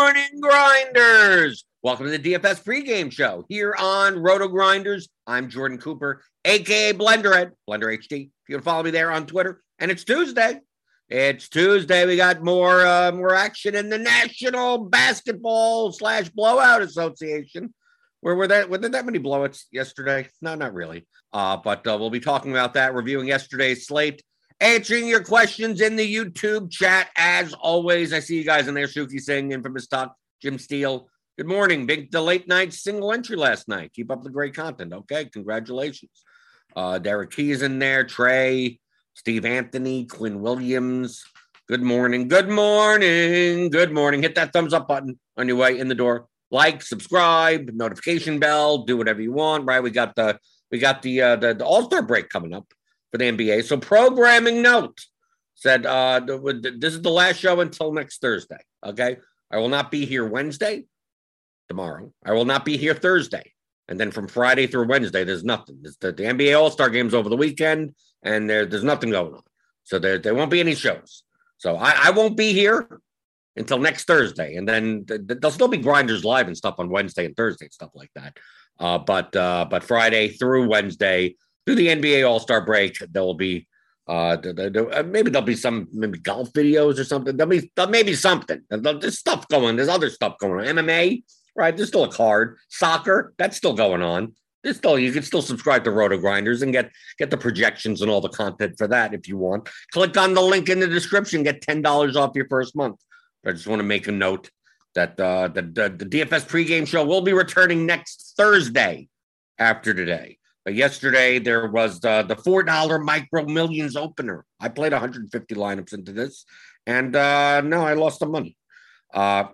morning, grinders. Welcome to the DFS pregame show here on Roto Grinders. I'm Jordan Cooper, aka Blenderhead, Blender HD. If you to follow me there on Twitter, and it's Tuesday. It's Tuesday. We got more uh, more action in the National Basketball slash Blowout Association. Where were that? Were there that many blowouts yesterday? No, not really. Uh, but uh, we'll be talking about that, reviewing yesterday's slate, answering your questions in the YouTube chat. As always, I see you guys in there. Shuki Singh, Infamous Talk, Jim Steele. Good morning. Big the late night single entry last night. Keep up the great content. Okay, congratulations. Uh, Derek Keys in there, Trey, Steve Anthony, Quinn Williams. Good morning. Good morning. Good morning. Hit that thumbs up button on your way in the door. Like, subscribe, notification bell, do whatever you want. Right? We got the we got the uh, the, the All Star break coming up for the NBA. So programming note said uh, this is the last show until next Thursday. Okay, I will not be here Wednesday tomorrow. I will not be here Thursday. And then from Friday through Wednesday, there's nothing. The, the, NBA All Star games over the weekend, and there, there's nothing going on. So there, there won't be any shows. So I, I won't be here until next Thursday. And then th- th- there'll still be Grinders Live and stuff on Wednesday and Thursday and stuff like that. Uh, but uh, but Friday through Wednesday, through the NBA All Star break, there will be uh, maybe there'll be some maybe golf videos or something. There'll be there'll maybe something. There's stuff going. There's other stuff going on. MMA right? There's still a card. Soccer, that's still going on. There's still you can still subscribe to Roto Grinders and get get the projections and all the content for that if you want. Click on the link in the description, get ten dollars off your first month. I just want to make a note that uh, the, the the DFS pregame show will be returning next Thursday after today. Yesterday there was uh, the four dollar micro millions opener. I played 150 lineups into this, and uh, no, I lost the money. Uh,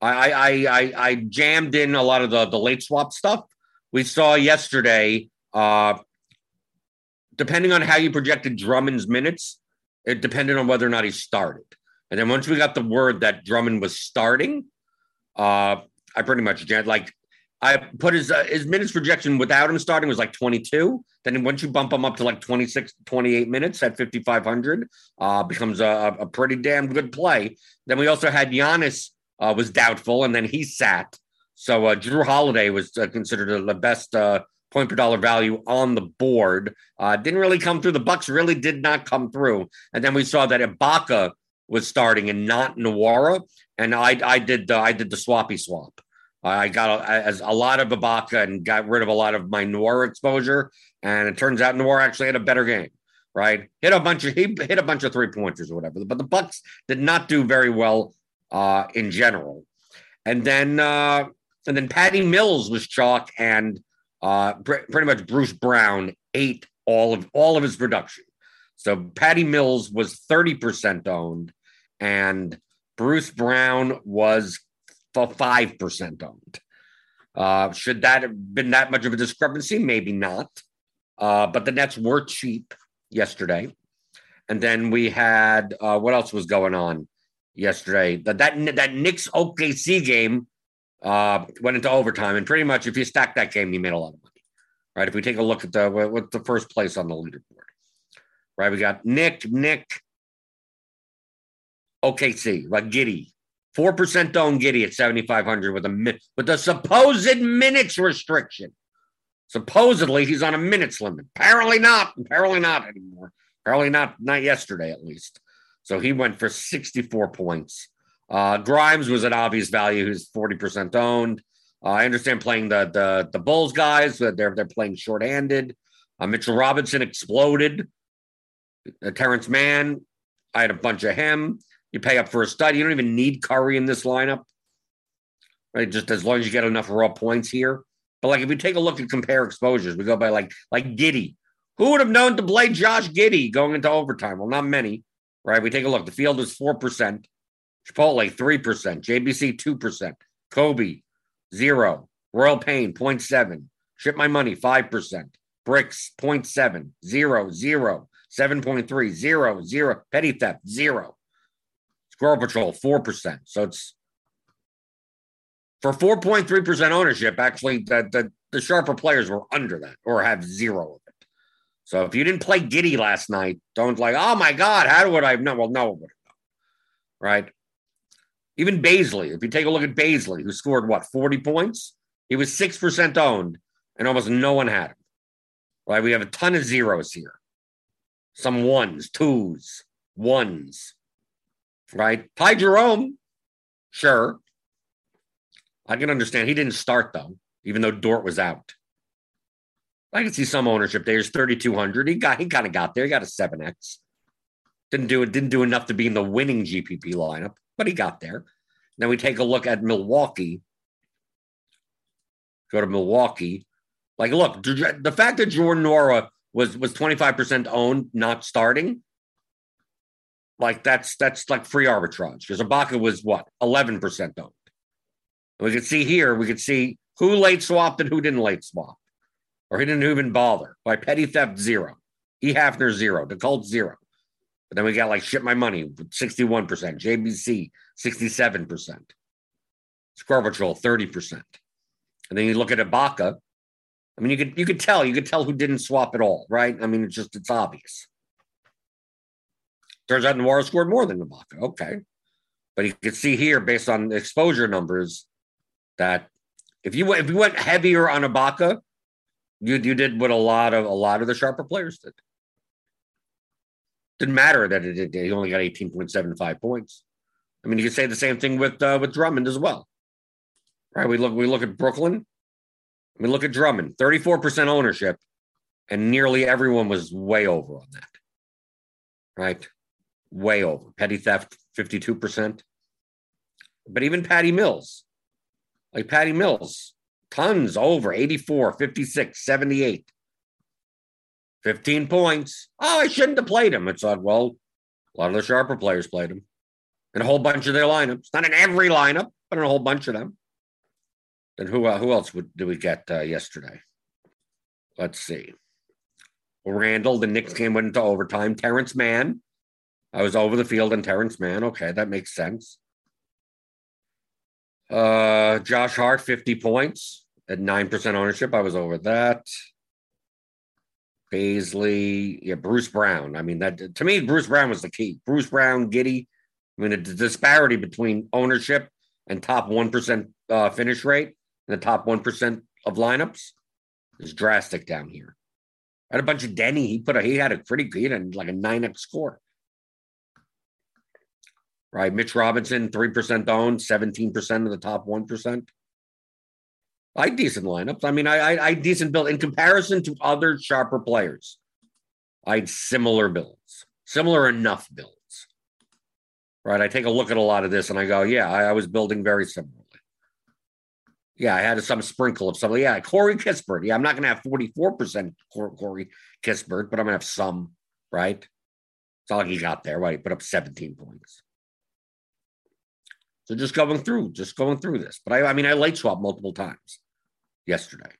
I, I I I jammed in a lot of the the late swap stuff. We saw yesterday. Uh, depending on how you projected Drummond's minutes, it depended on whether or not he started. And then once we got the word that Drummond was starting, uh, I pretty much jammed like I put his uh, his minutes projection without him starting was like 22. Then once you bump him up to like 26, 28 minutes at 5,500, uh, becomes a, a pretty damn good play. Then we also had Giannis uh, was doubtful, and then he sat. So uh, Jrue Holiday was uh, considered the best uh, point per dollar value on the board. Uh, didn't really come through. The Bucks really did not come through. And then we saw that Ibaka was starting and not Nwora. And I I did the, I did the swappy swap. I got a, a lot of Ibaka and got rid of a lot of my Nwora exposure. And it turns out Nwora actually had a better game. Right, hit a bunch of he hit a bunch of three pointers or whatever, but the Bucks did not do very well uh, in general. And then uh, and then Patty Mills was chalk, and uh, pr- pretty much Bruce Brown ate all of all of his production. So Patty Mills was thirty percent owned, and Bruce Brown was five percent owned. Uh, should that have been that much of a discrepancy? Maybe not. Uh, but the Nets were cheap yesterday. And then we had uh, what else was going on yesterday? That that that Knicks OKC game uh, went into overtime, and pretty much if you stack that game, you made a lot of money, right? If we take a look at the what's the first place on the leaderboard, right? We got Nick, Nick, OKC, like Giddey, four percent own Giddey at seventy five hundred with a with a supposed minutes restriction. Supposedly he's on a minutes limit. Apparently not. Apparently not anymore. Apparently not. Not yesterday, at least. So he went for sixty four points. Uh, Grimes was an obvious value. He's forty percent owned. Uh, I understand playing the the the Bulls guys. They're they're playing shorthanded. Uh, Mitchell Robinson exploded. Uh, Terrence Mann. I had a bunch of him. You pay up for a stud. You don't even need Curry in this lineup, right? Just as long as you get enough raw points here. But like if you take a look at compare exposures, we go by like like Giddey. Who would have known to play Josh Giddey going into overtime? Well, not many, right? We take a look. The field is four percent. Chipotle, 3%, JBC, 2%, Kobe, 0, Royal Pain, 0.7, Ship My Money, 5%, Bricks, 0.7, 0, 0, 7.3, 0, 0, Petty Theft, 0, Squirrel Patrol, 4%. So it's for 4.3% ownership, actually, the, the, the sharper players were under that or have zero of it. So if you didn't play Giddey last night, don't like, oh my God, how would I have known? Well, no one would have known. Right. Even Bazley, if you take a look at Bazley, who scored what, 40 points? He was 6% owned and almost no one had him. Right? We have a ton of zeros here. Some ones, twos, ones. Right? Ty Jerome, sure. I can understand. He didn't start though, even though Dort was out. I can see some ownership there. He's 3,200. He got he kind of got there. He got a 7X. Didn't do it, didn't do enough to be in the winning GPP lineup but he got there. Then we take a look at Milwaukee. Go to Milwaukee. Like, look, the fact that Jordan Nwora was was 25% owned, not starting, like that's that's like free arbitrage because Ibaka was what 11% owned. And we could see here, we could see who late swapped and who didn't late swap, or he didn't even bother. By petty theft zero, E Hafner zero, DeColt zero. But then we got like ship my money, 61%, JBC, 67%, Squirrel Patrol, 30%. And then you look at Ibaka. I mean, you could you could tell, you could tell who didn't swap at all, right? I mean, it's just it's obvious. Turns out Nwora scored more than Ibaka. Okay. But you can see here, based on exposure numbers, that if you if you went heavier on Ibaka, you you did what a lot of a lot of the sharper players did. Didn't matter that it, he only got 18.75 points. I mean, you could say the same thing with uh, with Drummond as well. Right? We look we look at Brooklyn. We look at Drummond, 34% ownership, and nearly everyone was way over on that. Right? Way over. Petty theft, 52%. But even Patty Mills, like Patty Mills, tons over 84, 56, 78. 15 points. Oh, I shouldn't have played him. It's like, well, a lot of the sharper players played him in a whole bunch of their lineups. Not in every lineup, but in a whole bunch of them. Then who uh, who else would, did we get uh, yesterday? Let's see. Randle, the Knicks game went into overtime. Terrence Mann. I was over the field and Terrence Mann. Okay, that makes sense. Uh, Josh Hart, 50 points at 9% ownership. I was over that. Bazley, yeah, Bruce Brown. I mean, that to me, Bruce Brown was the key. Bruce Brown, Giddey. I mean, the disparity between ownership and top one percent uh, finish rate and the top one percent of lineups. is drastic down here. I had a bunch of Deni. He put a he had a pretty good, like a nine X score. Right. Mitch Robinson, 3% owned, 17% of the top 1%. I decent lineups. I mean, I, I, I decent build in comparison to other sharper players. I had similar builds, similar enough builds. Right. I take a look at a lot of this and I go, yeah, I, I was building very similarly. Yeah, I had some sprinkle of something. Yeah, Corey Kispert. Yeah, I'm not going to have 44% Corey Kispert, but I'm going to have some, right? It's all he got there, right? He put up 17 points. So just going through, just going through this. But I, I mean, I late swap multiple times yesterday,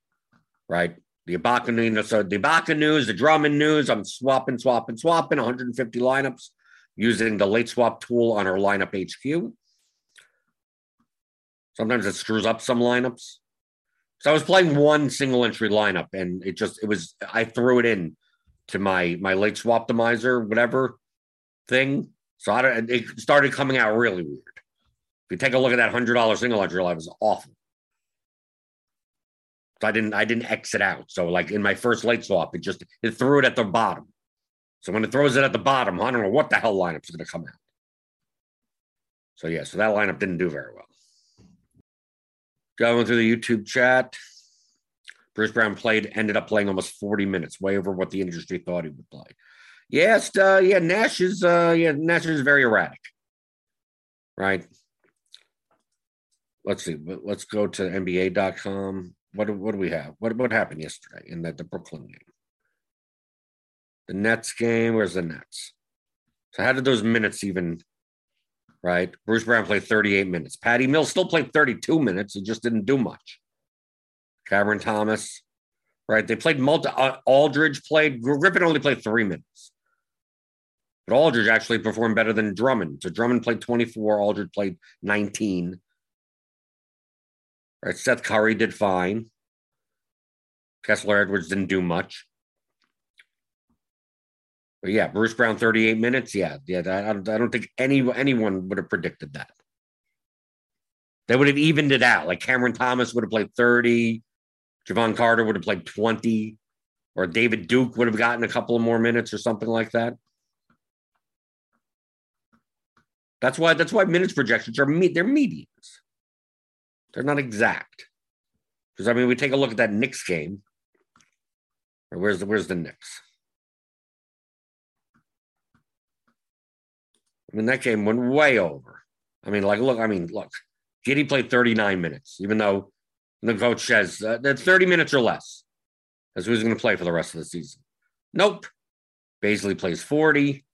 right? The Ibaka news, so the Ibaka news, the Drummond news. I'm swapping, swapping, swapping. 150 lineups using the late swap tool on our lineup HQ. Sometimes it screws up some lineups. So I was playing one single entry lineup, and it just it was I threw it in to my my late swap optimizer, whatever thing. So I don't, it started coming out really weird. If you take a look at that hundred dollar single line, it was awful. So I didn't I didn't exit out. So like in my first late swap, it just it threw it at the bottom. So when it throws it at the bottom, I don't know what the hell lineup's going to come out. So yeah, so that lineup didn't do very well. Going through the YouTube chat, Bruce Brown played, ended up playing almost 40 minutes, way over what the industry thought he would play. Yes, uh, yeah, Nash is uh, yeah, Nash is very erratic. Right. Let's see. Let's go to NBA.com. What what do we have? What what happened yesterday in the, the Brooklyn game? The Nets game. Where's the Nets? So how did those minutes even? Right. Bruce Brown played 38 minutes. Patty Mills still played 32 minutes. He just didn't do much. Cameron Thomas. Right. They played multi. Uh, Aldridge played. Griffin only played three minutes. But Aldridge actually performed better than Drummond. So Drummond played 24. Aldridge played 19. Right. Seth Curry did fine. Kessler Edwards didn't do much. But yeah, Bruce Brown, 38 minutes. Yeah, yeah. I, I don't think any anyone would have predicted that. They would have evened it out. Like Cameron Thomas would have played 30, Jevon Carter would have played 20, or David Duke would have gotten a couple of more minutes or something like that. That's why that's why minutes projections are me- they're medians. They're not exact. Because I mean, we take a look at that Knicks game. Where's the where's the Knicks? I mean, that game went way over. I mean, like, look, I mean, look, Giddey played 39 minutes, even though the coach says uh, that's 30 minutes or less. That's who's going to play for the rest of the season. Nope. Bazley plays 40.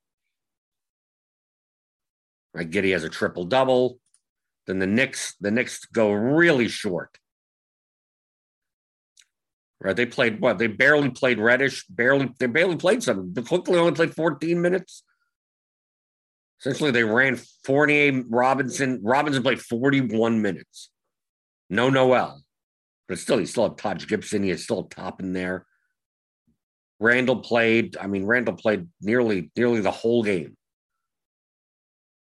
Right, Giddey has a triple double. Then the Knicks, the Knicks go really short. Right, they played what? They barely played Reddish. Barely, they barely played some. Quickley only played 14 minutes. Essentially, they ran Fournier, Robinson. Robinson played 41 minutes. No Noel. But still, he still had Taj Gibson. He is still top in there. Randle played. I mean, Randle played nearly nearly the whole game.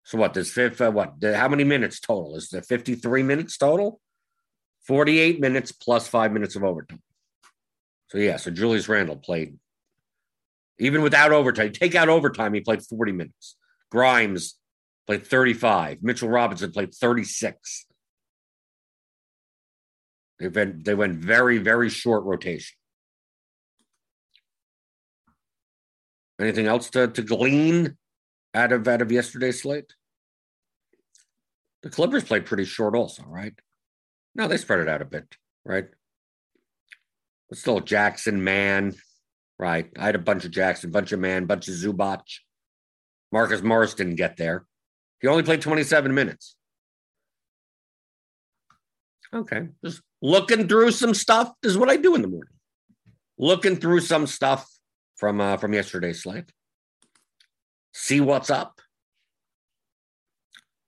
So what? Does fifth? Uh, what? How many minutes total? Is there 53 minutes total? 48 minutes plus five minutes of overtime. So yeah. So Julius Randle played even without overtime. Take out overtime, he played 40 minutes. Grimes played 35. Mitchell Robinson played 36. They went, they went very, very short rotation. Anything else to, to glean out of out of yesterday's slate? The Clippers played pretty short also, right? No, they spread it out a bit, right? But still Jackson, man, right? I had a bunch of Jackson, bunch of Mann, bunch of Zubac. Marcus Morris didn't get there. He only played 27 minutes. Okay. Just looking through some stuff is what I do in the morning. Looking through some stuff from uh, from yesterday's slate. See what's up.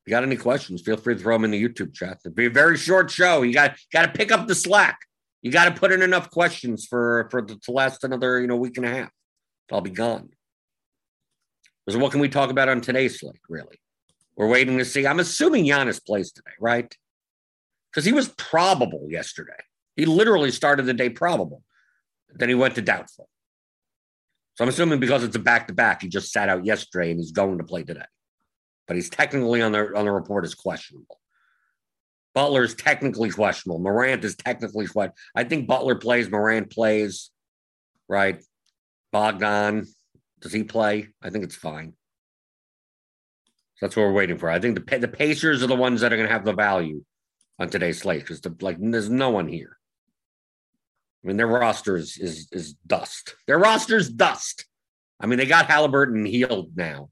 If you got any questions, feel free to throw them in the YouTube chat. It'll be a very short show. You got got to pick up the slack. You got to put in enough questions for for the, to last another you know week and a half. I'll be gone. So what can we talk about on today's slate, really? We're waiting to see. I'm assuming Giannis plays today, right? Because he was probable yesterday. He literally started the day probable. Then he went to doubtful. So I'm assuming because it's a back to back, he just sat out yesterday and he's going to play today. But he's technically on the on the report is questionable. Butler is technically questionable. Morant is technically questionable. I think Butler plays, Morant plays, right? Bogdan, does he play? I think it's fine. So that's what we're waiting for. I think the the Pacers are the ones that are going to have the value on today's slate because the, like there's no one here. I mean, their roster is, is is dust. Their roster's dust. I mean, they got Halliburton healed now.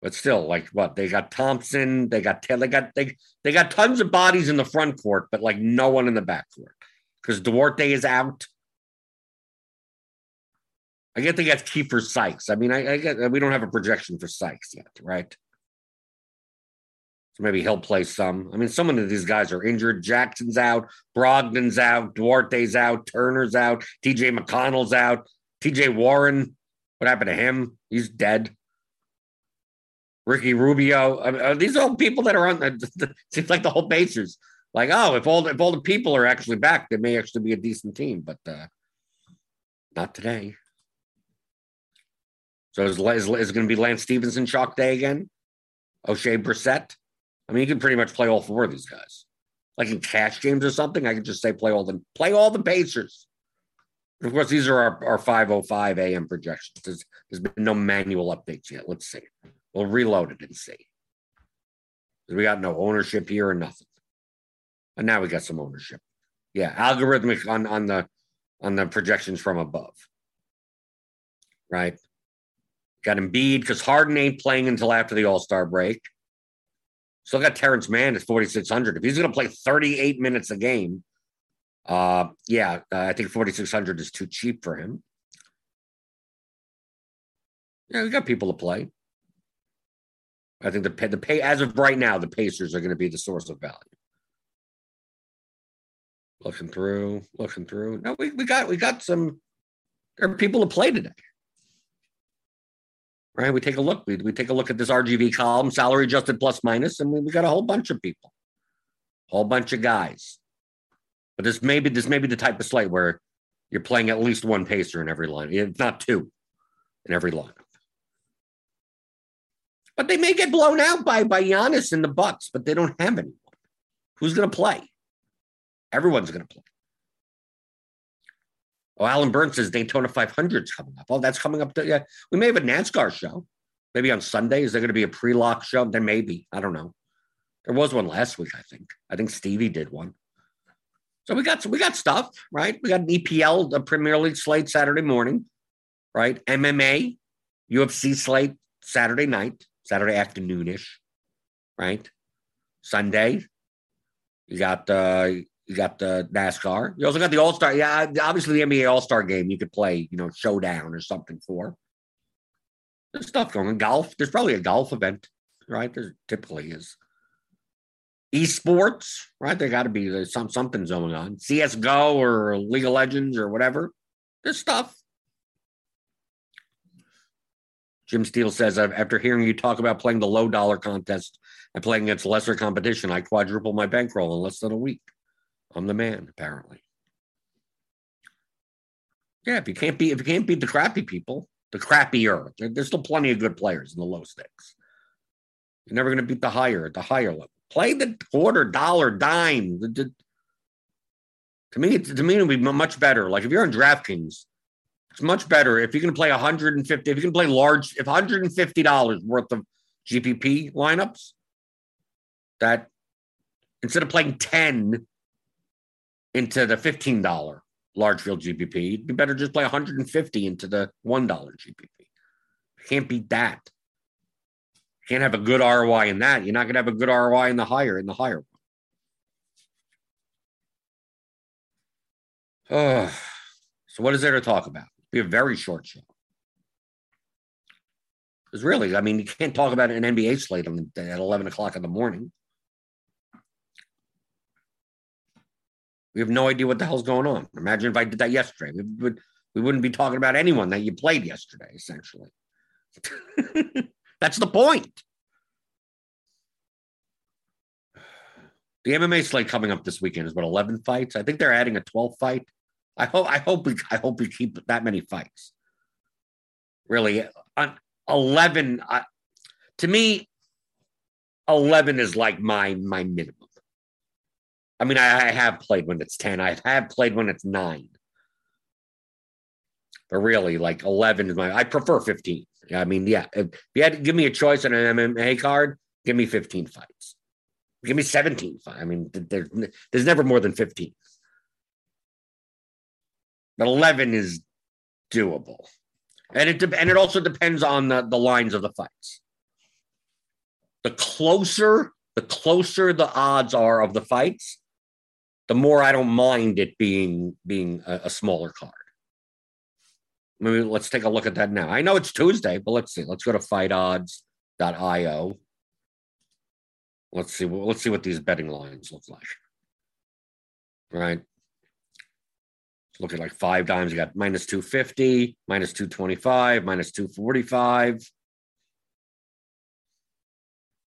But still, like what? They got Thompson, they got they got they they got tons of bodies in the front court, but like no one in the back court. Because Duarte is out. I get they got Keifer Sykes. I mean, I, I get we don't have a projection for Sykes yet, right? So maybe he'll play some. I mean, so many of these guys are injured. Jackson's out, Brogdon's out, Duarte's out, Turner's out, TJ McConnell's out, TJ Warren. What happened to him? He's dead. Ricky Rubio. I mean, these are all people that are on. The, seems like the whole Pacers. Like, oh, if all the, if all the people are actually back, they may actually be a decent team, but uh, not today. So is, is, is going to be Lance Stephenson chalk day again? Oshae Brissett. Mean, you can pretty much play all four of these guys. Like in cash games or something, I could just say play all the play all the Pacers. Of course, these are our, our 505 AM projections. There's, there's been no manual updates yet. Let's see. We'll reload it and see. We got no ownership here or nothing. And now we got some ownership. Yeah, algorithmic on, on the on the projections from above. Right. Got Embiid because Harden ain't playing until after the All Star break. Still got Terrence Mann at 4,600. If he's going to play 38 minutes a game, uh, yeah, uh, I think 4,600 is too cheap for him. Yeah, we got people to play. I think the pay, the pay as of right now, the Pacers are going to be the source of value. Looking through, looking through. No, we, we got we got some. There are people to play today right? We take a look. We, we take a look at this RGV column, salary adjusted plus minus, and we, we got a whole bunch of people, whole bunch of guys. But this may be this may be the type of slate where you're playing at least one pacer in every line, if not two, in every lineup. But they may get blown out by by Giannis and the Bucks, but they don't have anyone. Who's going to play? Everyone's going to play. Oh, Alan Burns says Daytona 500 is coming up. Oh, that's coming up. To, yeah, we may have a NASCAR show. Maybe on Sunday. Is there going to be a pre-lock show? There may be. I don't know. There was one last week. I think. I think Stevie did one. So we got we got stuff right. We got an EPL, the Premier League slate Saturday morning, right? MMA, UFC slate Saturday night, Saturday afternoonish, right? Sunday, you got uh, you got the NASCAR. You also got the All Star. Yeah, obviously the NBA All Star game. You could play, you know, showdown or something for. There's stuff going on. Golf. There's probably a golf event, right? There typically is. Esports, right? There got to be some something's going on. CS:GO or League of Legends or whatever. There's stuff. Jim Steele says, after hearing you talk about playing the low dollar contest and playing against lesser competition, I quadruple my bankroll in less than a week. I'm the man, apparently. Yeah, if you can't beat if you can't beat the crappy people, the crappier, there's still plenty of good players in the low stakes. You're never going to beat the higher at the higher level. Play the quarter, dollar, dime. The, the, to me, to me, it would be much better. Like if you're on DraftKings, it's much better if you can play 150. If you can play large, if 150 dollars worth of GPP lineups, that instead of playing 10 into the $15 large field GPP. You'd be better just play 150 into the $1 GPP. Can't beat that. Can't have a good ROI in that. You're not going to have a good ROI in the higher, in the higher one. Oh, so what is there to talk about? Be a very short show. Because really, I mean, you can't talk about an NBA slate on, at 11 o'clock in the morning. We have no idea what the hell's going on. Imagine if I did that yesterday. We, would, we wouldn't be talking about anyone that you played yesterday, essentially. That's the point. The MMA slate coming up this weekend is what 11 fights. I think they're adding a 12th fight. I hope I hope we I hope we keep that many fights. Really, on eleven. Uh, to me, eleven is like my my minimum. I mean, I, I have played when it's ten. I have played when it's nine. But really, like eleven is my. I prefer fifteen. I mean, yeah. If you had to give me a choice on an MMA card, give me fifteen fights. Give me seventeen. fights. I mean, there's there's never more than fifteen. But eleven is doable, and it and it also depends on the, the lines of the fights. The closer the closer the odds are of the fights, the more I don't mind it being being a, a smaller card. Maybe let's take a look at that now. I know it's Tuesday, but let's see. Let's go to fightodds.io. Let's see. Let's see what these betting lines look like. Right. Look at like five dimes. You got minus 250, minus 225, minus 245,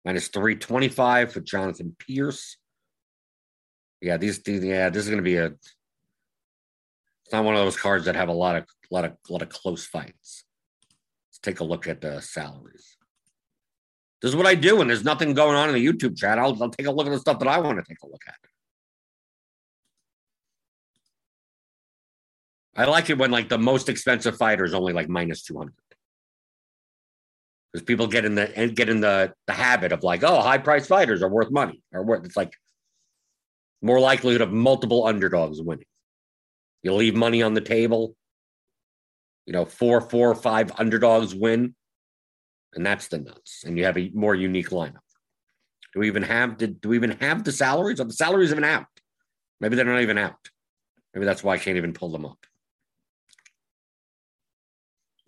minus 325 for Jonathan Pearce. Yeah, these, these yeah, this is going to be a. It's not one of those cards that have a lot of lot of lot of close fights. Let's take a look at the salaries. This is what I do when there's nothing going on in the YouTube chat. I'll, I'll take a look at the stuff that I want to take a look at. I like it when like the most expensive fighter is only like minus 200. Because people get in the get in the, the habit of like, oh, high price fighters are worth money. Or worth it's like more likelihood of multiple underdogs winning. You leave money on the table. You know, four, four, five underdogs win, and that's the nuts. And you have a more unique lineup. Do we even have the, do we even have the salaries? Are the salaries even out? Maybe they're not even out. Maybe that's why I can't even pull them up.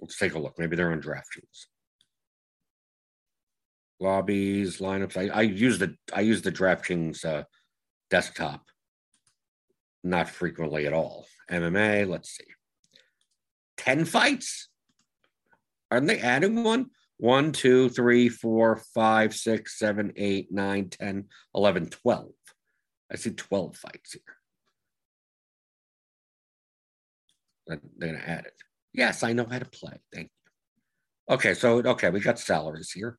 Let's take a look. Maybe they're on DraftKings. Lobbies, lineups. I, I use the I use the DraftKings uh, desktop not frequently at all. MMA, let's see. 10 fights? Aren't they adding one? 1, 2, 3, 4, 5, 6, 7, 8, 9, 10, 11, 12. I see 12 fights here. They're going to add it. Yes, I know how to play. Thank you. Okay, so, okay, we got salaries here.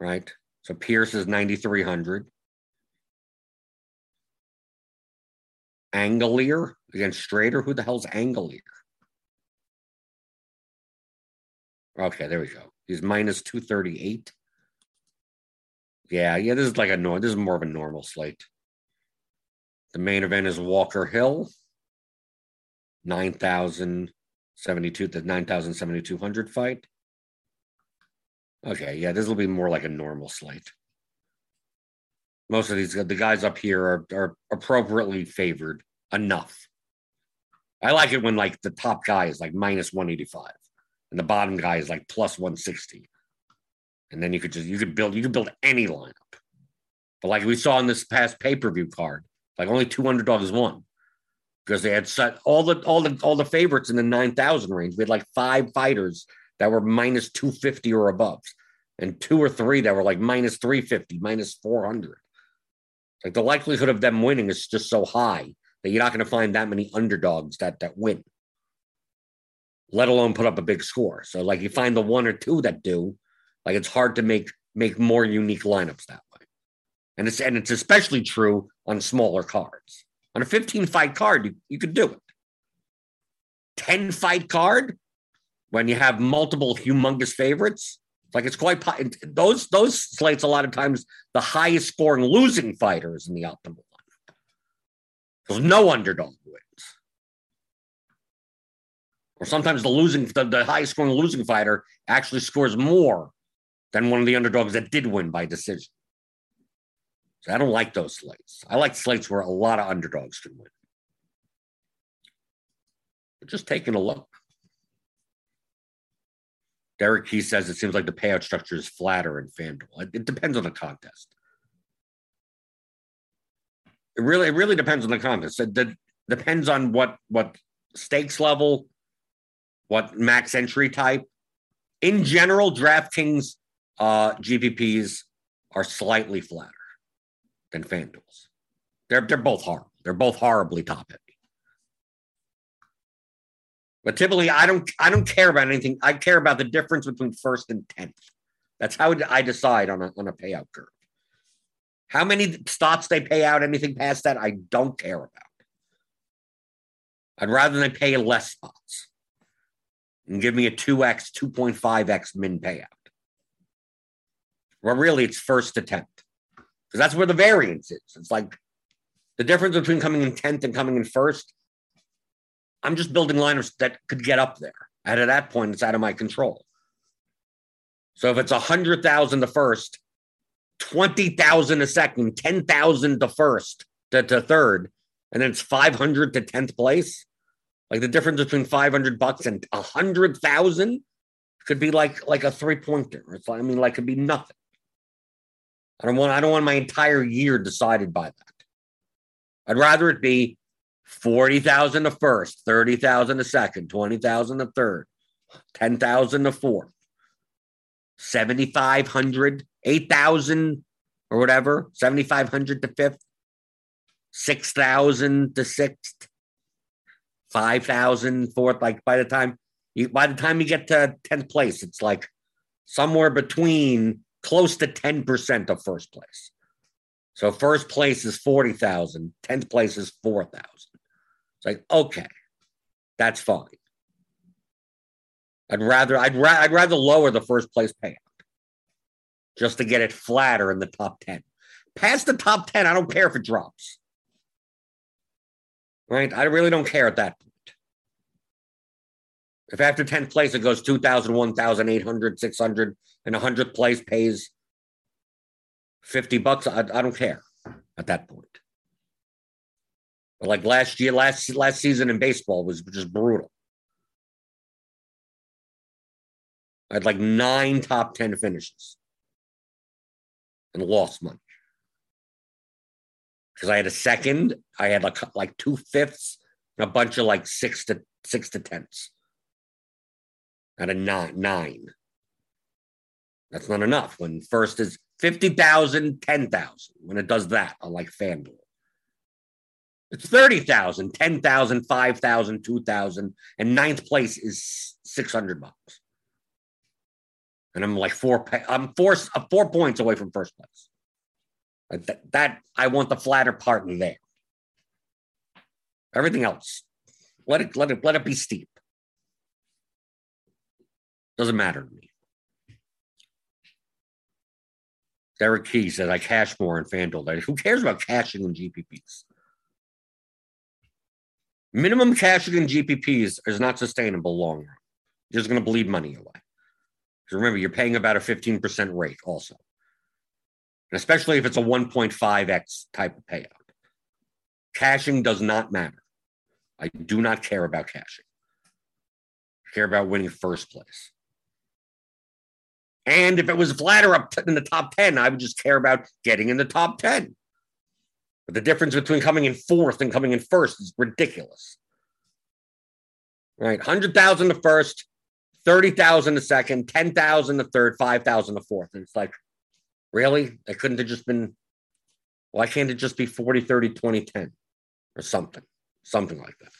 Right? So Pearce is 9,300. Angelier against Strader. Who the hell's Angelier? Okay, there we go. He's minus 238. Yeah, yeah, this is like a no, this is more of a normal slate. The main event is Walker Hill, 9,072, the 9,7200 fight. Okay, yeah, this will be more like a normal slate most of these the guys up here are, are appropriately favored enough. I like it when like the top guy is like minus 185 and the bottom guy is like plus 160. And then you could just you could build you could build any lineup. But like we saw in this past pay-per-view card, like only two underdogs won because they had set all the all the all the favorites in the 9,000 range. We had like five fighters that were minus 250 or above and two or three that were like minus 350, minus 400. Like the likelihood of them winning is just so high that you're not going to find that many underdogs that that win, let alone put up a big score. So like you find the one or two that do, like it's hard to make make more unique lineups that way. And it's and it's especially true on smaller cards. On a 15 fight card, you, you could do it. 10 fight card, when you have multiple humongous favorites, like it's quite those those slates a lot of times the highest scoring losing fighters in the optimal lineup. Because no underdog wins. Or sometimes the losing the, the highest scoring losing fighter actually scores more than one of the underdogs that did win by decision. So I don't like those slates. I like slates where a lot of underdogs can win. But just taking a look. Derek Key says it seems like the payout structure is flatter in FanDuel. It, depends on the contest. It really, it really depends on the contest. It, depends on what what stakes level, what max entry type. In general, DraftKings uh, GPPs are slightly flatter than FanDuel's. They're they're both horrible. They're both horribly top heavy. But typically, I don't I don't care about anything. I care about the difference between first and tenth. That's how I decide on a on a payout curve. How many stocks they pay out, anything past that, I don't care about. I'd rather they pay less spots and give me a 2x, 2.5x min payout. Well, really, it's first attempt because that's where the variance is. It's like the difference between coming in 10th and coming in first. I'm just building liners that could get up there. And at that point, it's out of my control. So if it's 100,000 the first, 20,000 a second, 10,000 the first to, to third, and then it's 500 to 10th place, like the difference between 500 bucks and 100,000 could be like like a three pointer. It's like, I mean, like, could be nothing. I don't want I don't want my entire year decided by that. I'd rather it be 40,000 a first, 30,000 a second, 20,000 a third, 10,000 a fourth, 7,500, 8,000 or whatever, 7,500 to fifth, 6,000 to sixth, 5,000 fourth. Like by the time you, by the time you get to 10th place, it's like somewhere between close to 10% of first place. So first place is 40,000, 10th place is 4,000. It's like, okay, that's fine. I'd rather I'd, ra- I'd rather lower the first place payout just to get it flatter in the top 10. Past the top 10, I don't care if it drops. Right? I really don't care at that point. If after 10th place it goes 2,000, 1,800, 600, and 100th place pays 50 bucks, I, I don't care at that point. Like last year, last last season in baseball was just brutal. I had like nine top 10 finishes and lost money. Because I had a second, I had like like two fifths, and a bunch of like six to six to tenths. Out of nine nine. That's not enough. When first is 50,000, 10,000, when it does that on like FanDuel. It's 30,000, 10,000, 5,000, 2,000, and ninth place is 600 bucks. And I'm like four, I'm four, four points away from first place. That, that I want the flatter part there. Everything else, let it, let it, let it be steep. Doesn't matter to me. Derek Key says I cash more in FanDuel. Who cares about cashing in GPPs? Minimum cashing in GPPs is not sustainable long run. You're just going to bleed money away. Because remember, you're paying about a 15% rate also. And especially if it's a 1.5x type of payout. Cashing does not matter. I do not care about cashing. I care about winning first place. And if it was flatter up in the top 10, I would just care about getting in the top 10. But the difference between coming in fourth and coming in first is ridiculous. Right? 100,000 to first, 30,000 a second, 10,000 a third, 5,000 a fourth. And it's like, really? It couldn't have just been, why can't it just be 40, 30, 20, 10 or something? Something like that.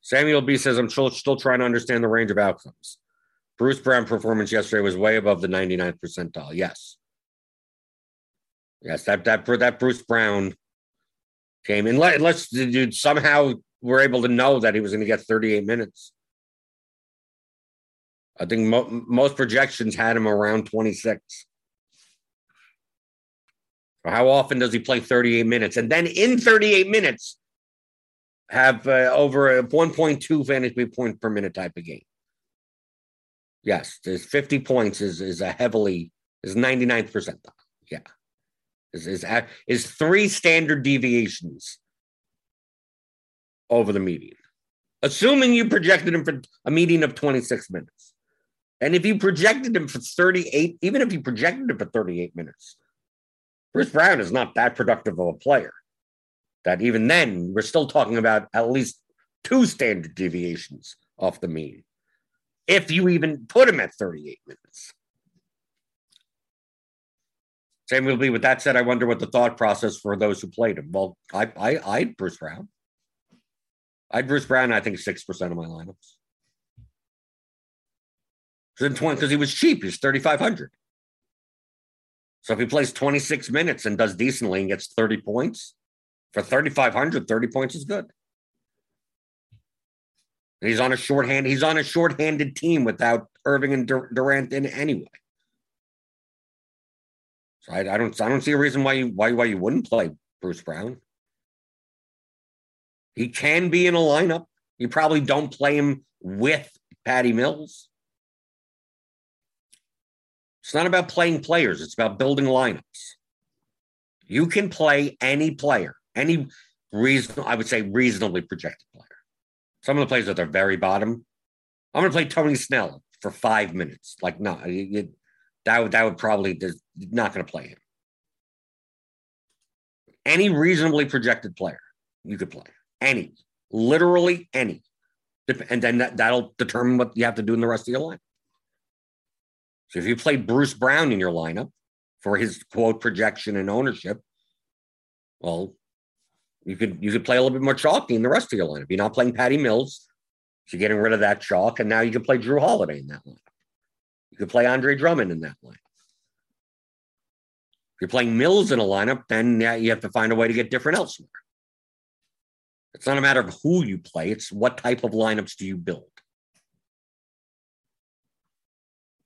Samuel B says, I'm still, still trying to understand the range of outcomes. Bruce Brown performance yesterday was way above the 99th percentile. Yes. Yes, that that that Bruce Brown came in. Let, let's dude, somehow we're able to know that he was going to get 38 minutes. I think mo- most projections had him around 26. How often does he play 38 minutes? And then in 38 minutes, have uh, over a 1.2 fantasy points point per minute type of game. Yes, there's 50 points is is a heavily is 99th percentile. Yeah is is is three standard deviations over the median. Assuming you projected him for a median of 26 minutes. And if you projected him for 38, even if you projected him for 38 minutes, Bruce Brown is not that productive of a player. That even then, we're still talking about at least two standard deviations off the mean. If you even put him at 38 minutes. Samuel B with that said. I wonder what the thought process for those who played him. Well, I I I Bruce Brown. I had Bruce Brown, I think 6% of my lineups. Because he was cheap. He's 3,500. So if he plays 26 minutes and does decently and gets 30 points, for 3,500, 30 points is good. And he's on a shorthand. He's on a shorthanded team without Irving and Durant in anyway. I, I, don't I don't see a reason why you why why you wouldn't play Bruce Brown. He can be in a lineup. You probably don't play him with Patty Mills. It's not about playing players, it's about building lineups. You can play any player, any reason I would say reasonably projected player. Some of the players at the very bottom. I'm going to play Tony Snell for five minutes. Like, no, that would that would probably not going to play him. Any reasonably projected player you could play, any, literally any, and then that, that'll determine what you have to do in the rest of your life. So if you play Bruce Brown in your lineup for his quote projection and ownership, well, you could you could play a little bit more chalky in the rest of your lineup. You're not playing Patty Mills, so you're getting rid of that chalk, and now you can play Jrue Holiday in that lineup. You could play Andre Drummond in that line. If you're playing Mills in a lineup, then you have to find a way to get different elsewhere. It's not a matter of who you play, it's what type of lineups do you build.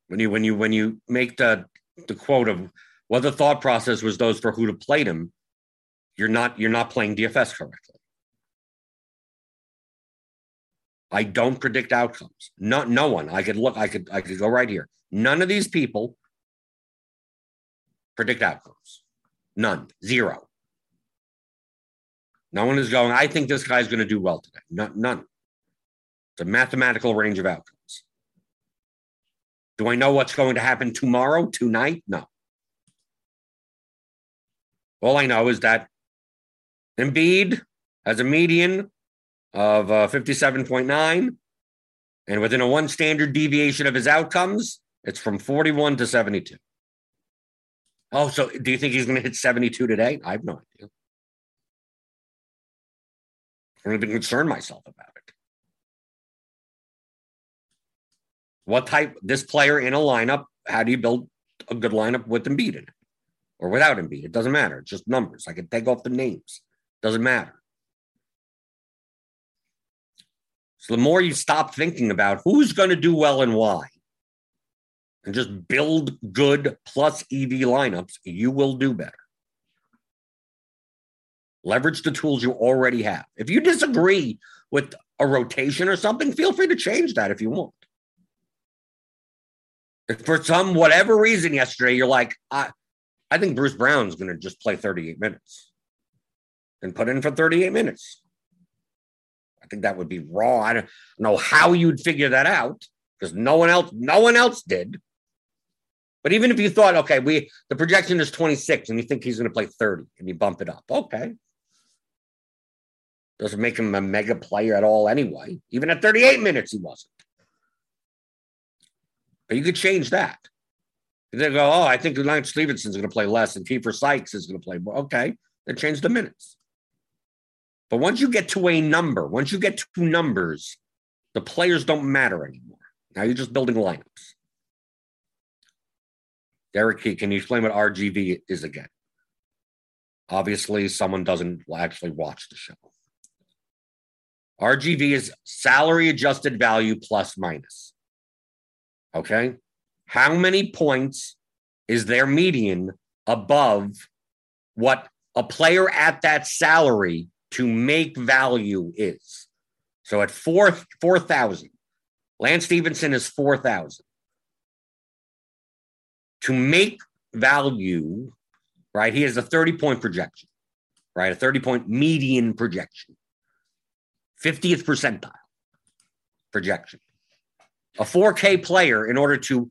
When you when you when you make the the quote of what the thought process was those for who to play them, you're not you're not playing DFS correctly. I don't predict outcomes. Not no one. I could look, I could I could go right here. None of these people predict outcomes. None. Zero. No one is going, I think this guy's going to do well today. None. none. It's a mathematical range of outcomes. Do I know what's going to happen tomorrow, tonight? No. All I know is that Embiid has a median of uh, 57.9. And within a one standard deviation of his outcomes, it's from 41 to 72. Oh, so do you think he's going to hit 72 today? I have no idea. I don't even concern myself about it. What type, this player in a lineup, how do you build a good lineup with Embiid in it or without Embiid? It doesn't matter. It's just numbers. I can take off the names. Doesn't matter. So the more you stop thinking about who's going to do well and why, and just build good plus EV lineups, you will do better. Leverage the tools you already have. If you disagree with a rotation or something, feel free to change that if you want. If for some whatever reason yesterday you're like, I, I think Bruce Brown's going to just play 38 minutes and put in for 38 minutes. Think that would be wrong. I don't know how you'd figure that out because no one else, no one else did. But even if you thought, okay, we the projection is 26 and you think he's going to play 30 and you bump it up, okay. Doesn't make him a mega player at all anyway. Even at 38 minutes, he wasn't. But you could change that. They go, oh, I think Lance Stephenson's going to play less and Keifer Sykes is going to play more. Okay, then change the minutes. But once you get to a number, once you get to numbers, the players don't matter anymore. Now you're just building lineups. Derek can you explain what RGV is again? Obviously, someone doesn't actually watch the show. RGV is salary adjusted value plus minus. Okay. How many points is their median above what a player at that salary to make value is. So at four four thousand, Lance Stephenson is four thousand. To make value, right? He has a 30 point projection, right? A 30 point median projection, 50th percentile projection. A 4K player, in order to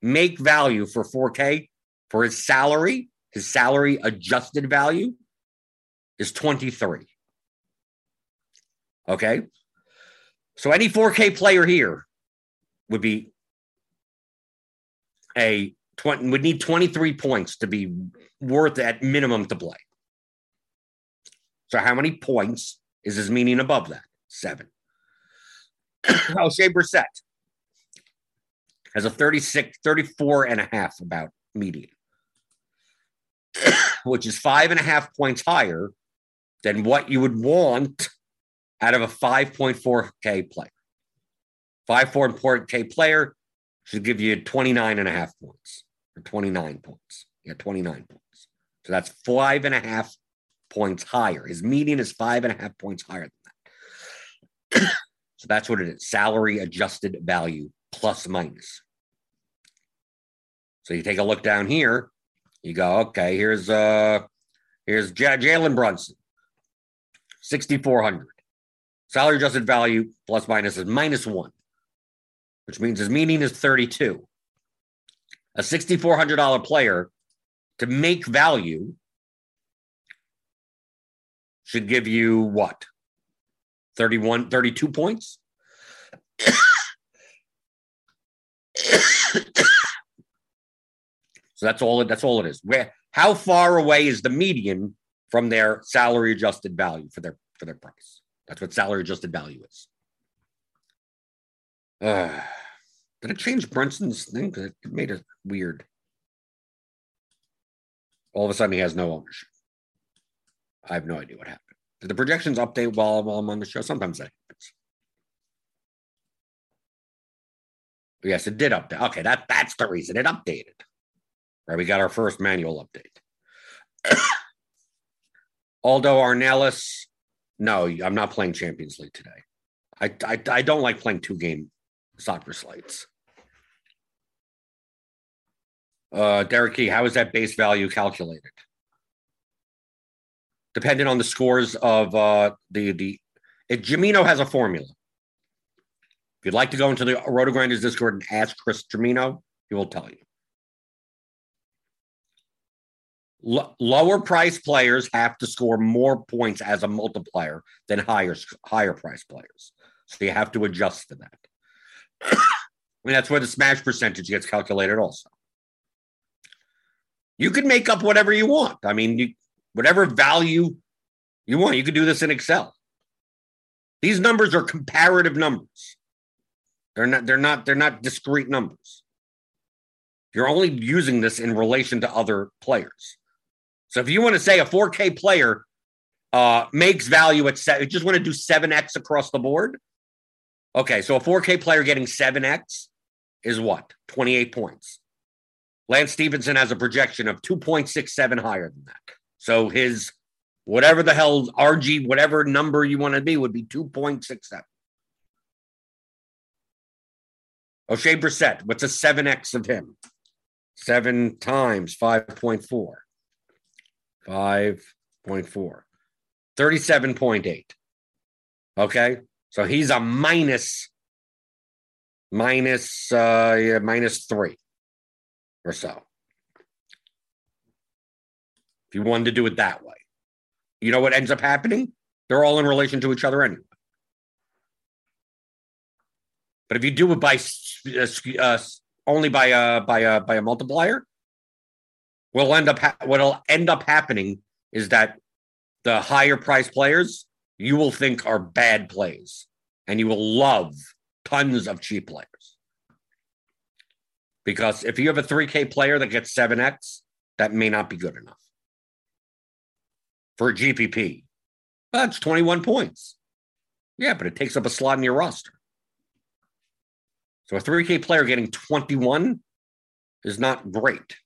make value for 4K for his salary, his salary adjusted value is 23. Okay. So any 4K player here would be a 20 would need 23 points to be worth at minimum to play. So how many points is his meaning above that? Seven. Oshae Brissett has a 36, 34 and a half about median, which is five and a half points higher than what you would want out of a 5.4K player. 5.4K player should give you 29 and a half points or 29 points. Yeah, 29 points. So that's five and a half points higher. His median is five and a half points higher than that. so that's what it is salary adjusted value plus minus. So you take a look down here, you go, okay, here's uh here's J- Jalen Brunson, 6,400. Salary adjusted value plus minus is minus one, which means his median is 32. A $6,400 player to make value should give you what? 31, 32 points? So that's all. It, that's all it is. Where? How far away is the median from their salary adjusted value for their for their price? That's what salary adjusted value is. Uh, did it change Brunson's thing? It made it weird. All of a sudden, he has no ownership. I have no idea what happened. Did the projections update while, while I'm on the show? Sometimes that happens. Yes, it did update. Okay, that that's the reason it updated. Right, we got our first manual update. Aldo Arnellis, no, I'm not playing Champions League today. I, I, I don't like playing two game soccer slates. Uh, Derek Key, how is that base value calculated? Depending on the scores of uh, the the, it, Jamino has a formula. If you'd like to go into the Roto RotoGrinders Discord and ask Chris Jamino, he will tell you. L- lower price players have to score more points as a multiplier than higher higher price players. So you have to adjust for that. and that's where the smash percentage gets calculated also. You can make up whatever you want. I mean, you, whatever value you want, you can do this in Excel. These numbers are comparative numbers. They're not they're not they're not discrete numbers. You're only using this in relation to other players. So if you want to say a 4K player uh, makes value at seven, you just want to do 7x across the board. Okay, so a 4K player getting 7x is what? 28 points. Lance Stephenson has a projection of 2.67 higher than that. So his whatever the hell RG, whatever number you want to be, would be 2.67. Oshae Brissett, what's a 7x of him? Seven times 5.4. 5.4. 37.8. Okay. So he's a minus, minus, uh, yeah, minus three or so. If you wanted to do it that way, you know what ends up happening? They're all in relation to each other anyway. But if you do it by uh, uh only by a by a by a multiplier, will end up ha- what'll end up happening is that the higher price players you will think are bad plays and you will love tons of cheap players. Because if you have a 3k player that gets 7x that may not be good enough for a gpp that's 21 points. Yeah but it takes up a slot in your roster. So a 3k player getting 21 is not great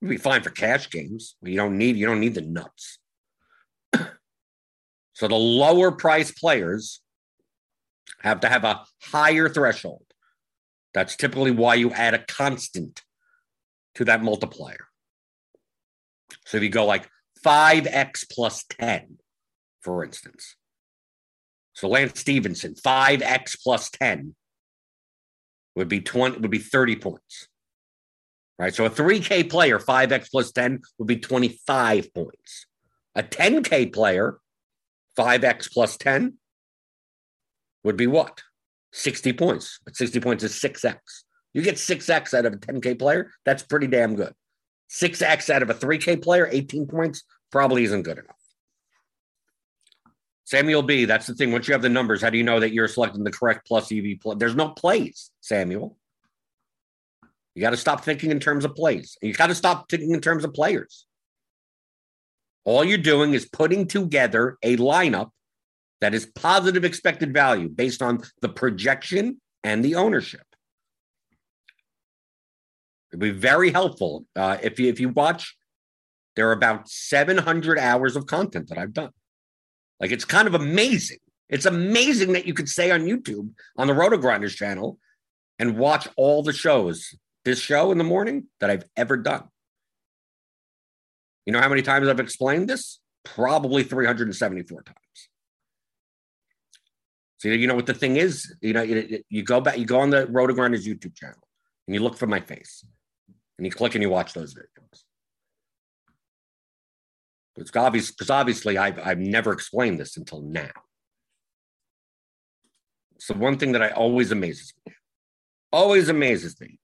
You'd be fine for cash games. You don't need you don't need the nuts. so the lower price players have to have a higher threshold. That's typically why you add a constant to that multiplier. So if you go like 5x plus 10, for instance. So Lance Stephenson, 5x plus 10 would be 20 would be 30 points right? So a 3K player, 5X plus 10 would be 25 points. A 10K player, 5X plus 10 would be what? 60 points. But 60 points is 6X. You get 6X out of a 10K player, that's pretty damn good. 6X out of a 3K player, 18 points, probably isn't good enough. Samuel B. That's the thing. Once you have the numbers, how do you know that you're selecting the correct plus EV play? There's no plays, Samuel. You got to stop thinking in terms of plays. You got to stop thinking in terms of players. All you're doing is putting together a lineup that is positive expected value based on the projection and the ownership. It'd be very helpful uh, if you if you watch. There are about 700 hours of content that I've done. Like it's kind of amazing. It's amazing that you could stay on YouTube on the Roto Grinders channel and watch all the shows, this show in the morning that I've ever done. You know how many times I've explained this? Probably 374 times. So you know what the thing is? You know, you, you go back, you go on the Roto Grinders YouTube channel and you look for my face and you click and you watch those videos. It's obvious because obviously I've I've never explained this until now. So one thing that I always amazes me, always amazes me.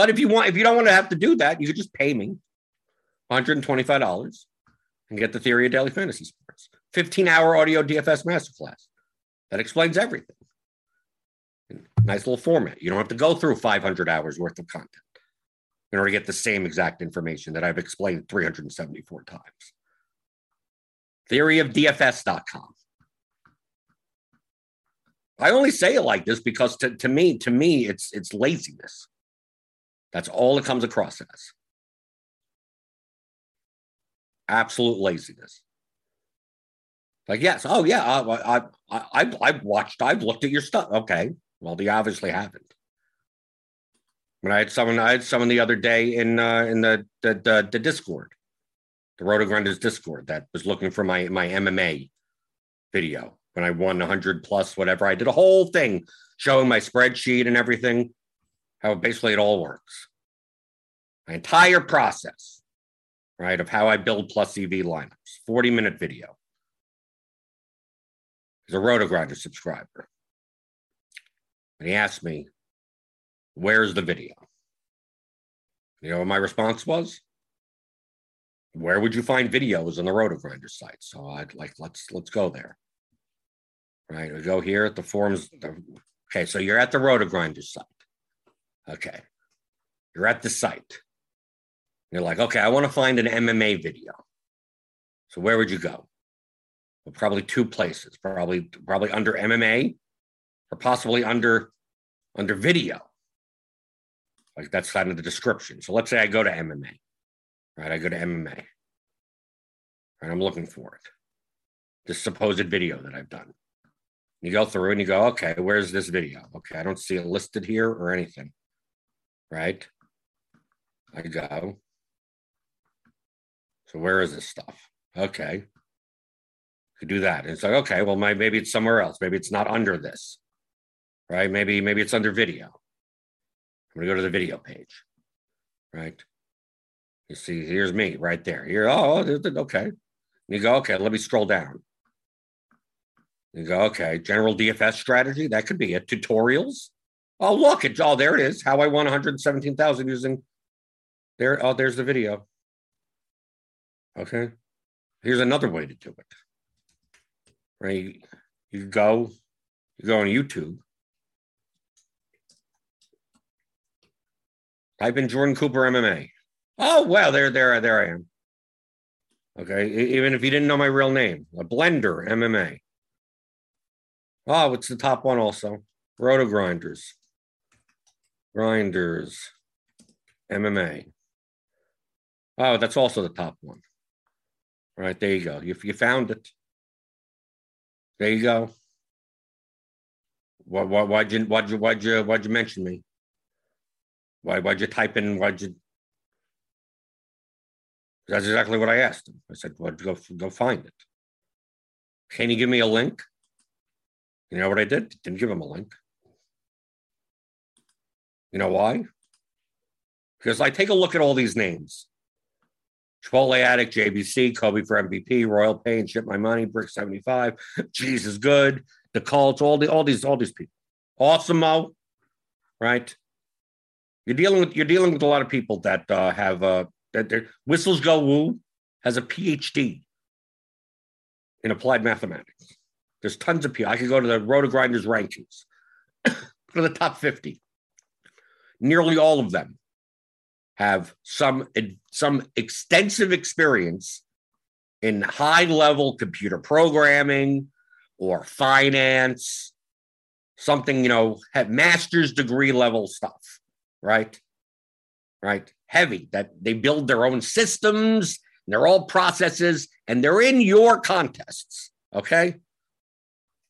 But if you want, if you don't want to have to do that, you could just pay me $125 and get the theory of daily fantasy sports. 15 hour audio DFS masterclass that explains everything. Nice little format. You don't have to go through 500 hours worth of content in order to get the same exact information that I've explained 374 times. Theoryofdfs.com. I only say it like this because to, to me, to me, it's it's laziness. That's all it comes across as. Absolute laziness. Like, yes, oh yeah, I I I I've watched, I've looked at your stuff. Okay, well, you obviously haven't. When I had someone, I had someone the other day in uh, in the, the the, the Discord, the Roto Grinders Discord, that was looking for my my MMA video when I won 100 plus whatever. I did a whole thing showing my spreadsheet and everything, how basically it all works. My entire process, right, of how I build plus EV lineups, 40 minute video. He's a Roto Grinder subscriber. And he asked me, Where's the video? You know what my response was? Where would you find videos on the Roto Grinder site? So I'd like let's let's go there. Right, we go here at the forums. Okay, so you're at the Roto Grinder site. Okay, you're at the site. You're like, okay, I want to find an MMA video. So where would you go? Well, probably two places. Probably probably under MMA, or possibly under under video. Like that's kind of the description. So let's say I go to MMA, right? I go to MMA, and I'm looking for it. This supposed video that I've done. You go through and you go, okay, where's this video? Okay, I don't see it listed here or anything, right? I go. So where is this stuff? Okay, could do that. And it's like, okay, well, my, maybe it's somewhere else. Maybe it's not under this, right? Maybe maybe it's under video. I'm gonna go to the video page, right? You see, here's me right there. Here, oh, oh okay. And You go, okay, let me scroll down. You go, okay, general DFS strategy, that could be it. Tutorials. Oh, look, it's oh, there it is. How I won 117,000 using there. Oh, there's the video. Okay. Here's another way to do it. Right. You go, you go on YouTube Type in Jordan Cooper MMA. Oh, well, there, there, there I am. Okay. Even if you didn't know my real name, a blender MMA. Oh, it's the top one also. Roto Grinders. Grinders MMA. Oh, that's also the top one. All right, there you go. You, you found it. There you go. Why, why, why'd you, why'd you, why'd you, why'd you mention me? Why, why'd you type in, why'd you? That's exactly what I asked him. I said, well, go, go find it. Can you give me a link? You know what I did? Didn't give him a link. You know why? Because I take a look at all these names. Chipotle Addict, JBC, Kobe for MVP, Royal Pain, Ship My Money, Brick 75, Jesus Good, the Cults, all the all these, all these people. Awesome, right? You're dealing with you're dealing with a lot of people that uh, have uh, that their whistles go woo has a PhD in applied mathematics. There's tons of people. I could go to the Roto Grinders rankings for the top 50. Nearly all of them have some some extensive experience in high level computer programming or finance, something, you know, have master's degree level stuff, right? Right. Heavy that they build their own systems, they're all processes, and they're in your contests. Okay.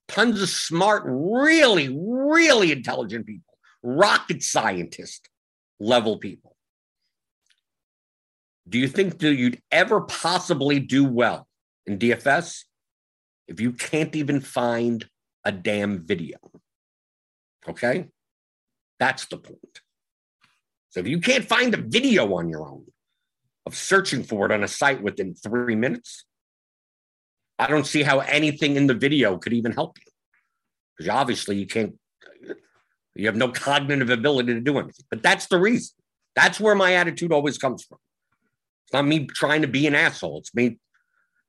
Tons of smart, really, really intelligent people, rocket scientist level people. Do you think that you'd ever possibly do well in DFS if you can't even find a damn video? Okay. That's the point. So if you can't find a video on your own of searching for it on a site within three minutes, I don't see how anything in the video could even help you. Because obviously you can't, you have no cognitive ability to do anything. But that's the reason. That's where my attitude always comes from. It's not me trying to be an asshole. It's me.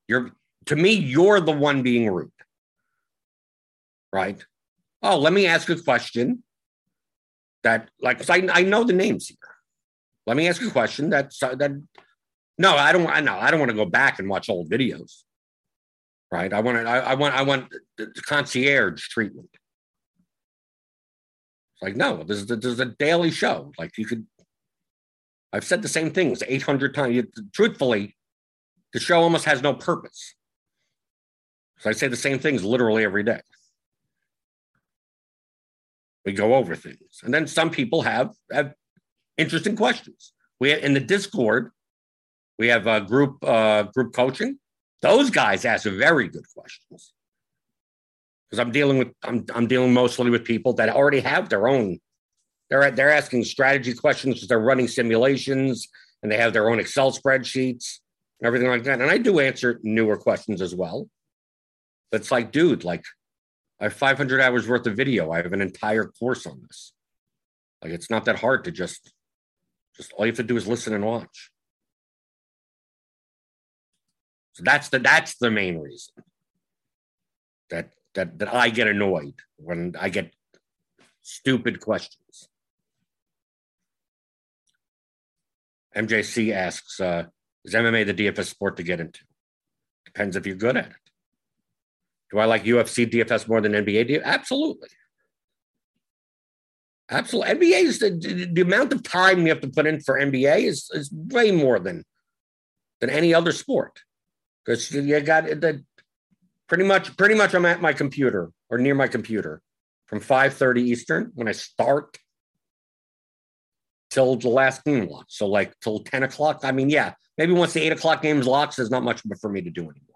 You're to me, you're the one being rude. Right? Oh, let me ask a question that, like, I, I know the names here. Let me ask a question that's that. No, I don't. I know. I don't want to go back and watch old videos. Right. I want. I, I want. I want the concierge treatment. Like no. This is a daily show. Like you could. I've said the same things 800 times. Truthfully, the show almost has no purpose. So I say the same things literally every day. We go over things. And then some people have, have interesting questions. We have, in the Discord, we have a group uh, group coaching. Those guys ask very good questions. Because I'm dealing with I'm I'm dealing mostly with people that already have their own. They're they're asking strategy questions because they're running simulations and they have their own Excel spreadsheets and everything like that. And I do answer newer questions as well. It's like, dude, like I have 500 hours worth of video. I have an entire course on this. Like it's not that hard to just, just all you have to do is listen and watch. So that's the that's the main reason that that that I get annoyed when I get stupid questions. MJC asks, uh, is MMA the DFS sport to get into? Depends if you're good at it. Do I like UFC DFS more than NBA? Absolutely. Absolutely. NBA is the, the amount of time you have to put in for NBA is, is way more than than any other sport. Because you got the pretty much pretty much I'm at my computer or near my computer from 5:30 Eastern when I start till the last game locks. So like till 10 o'clock. I mean, yeah, maybe once the eight o'clock game's locks, there's not much for me to do anymore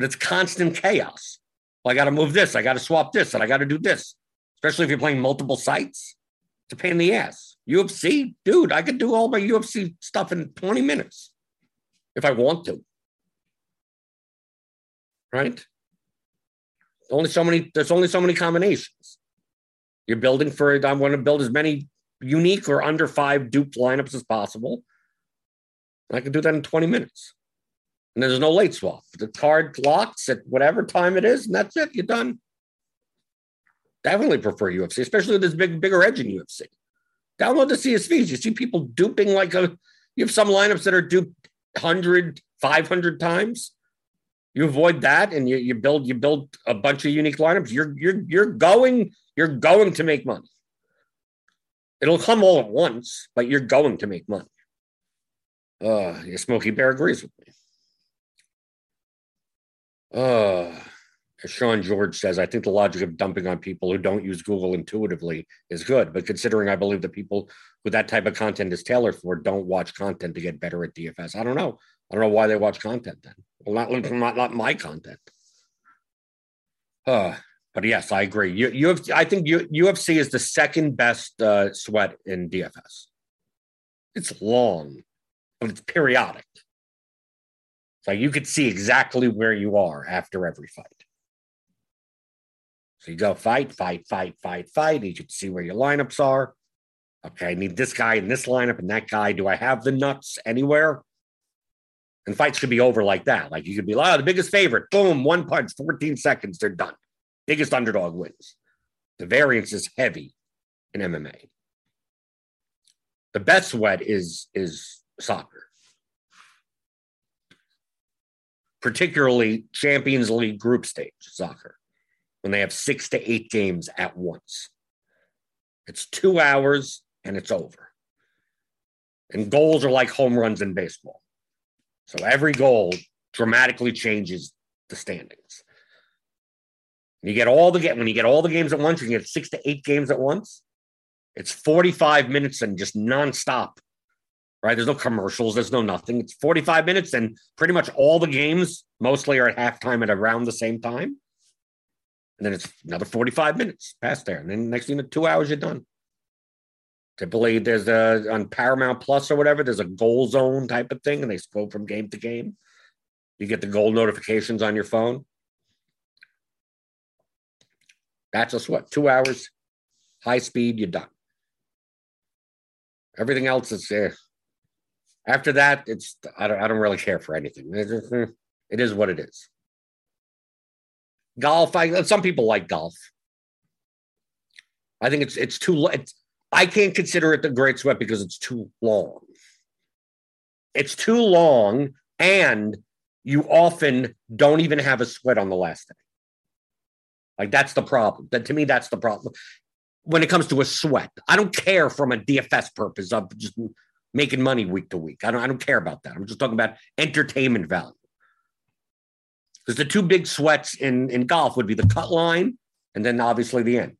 but it's constant chaos. Well, I got to move this, I got to swap this, and I got to do this. Especially if you're playing multiple sites, it's a pain in the ass. UFC, dude, I could do all my UFC stuff in 20 minutes if I want to. Right? Only so many, there's only so many combinations. You're building for it. I want to build as many unique or under five duped lineups as possible. I can do that in 20 minutes and there's no late swap. The card locks at whatever time it is, and that's it. You're done. Definitely prefer UFC, especially with this big, bigger edge in UFC. Download the CSVs. You see people duping like a. You have some lineups that are duped 100, 500 times. You avoid that, and you, you build you build a bunch of unique lineups. You're you're you're going you're going to make money. It'll come all at once, but you're going to make money. Uh, Smokey Bear agrees with me. Uh, Sean George says, I think the logic of dumping on people who don't use Google intuitively is good. But considering I believe the people who that type of content is tailored for don't watch content to get better at DFS, I don't know. I don't know why they watch content then. Well, not not, not my content. Uh, but yes, I agree. You, you have, I think you, UFC is the second best uh, sweat in DFS. It's long, but it's periodic. So you could see exactly where you are after every fight. So you go fight, fight, fight, fight, fight. You can see where your lineups are. Okay, I need this guy in this lineup and that guy. Do I have the nuts anywhere? And fights could be over like that. Like you could be like, oh, the biggest favorite, boom, one punch, 14 seconds, they're done. Biggest underdog wins. The variance is heavy in MMA. The best sweat is is soccer. Particularly Champions League group stage soccer, when they have six to eight games at once. It's two hours and it's over. And goals are like home runs in baseball. So every goal dramatically changes the standings. You get all the get when you get all the games at once, you get six to eight games at once. It's 45 minutes and just nonstop. Right? There's no commercials, there's no nothing. It's 45 minutes, and pretty much all the games mostly are at halftime at around the same time. And then it's another 45 minutes past there. And then next thing you know, two hours, you're done. Typically, there's a on Paramount Plus or whatever, there's a goal zone type of thing, and they go from game to game. You get the goal notifications on your phone. That's just what two hours, high speed, you're done. Everything else is uh, after that. It's I don't I don't really care for anything. It is what it is. Golf. I some people like golf. I think it's it's too. It's, I can't consider it the great sweat because it's too long. It's too long, and you often don't even have a sweat on the last day. Like that's the problem. That to me, that's the problem. When it comes to a sweat, I don't care from a DFS purpose of just making money week to week. I don't. I don't care about that. I'm just talking about entertainment value. Because the two big sweats in in golf would be the cut line and then obviously the end.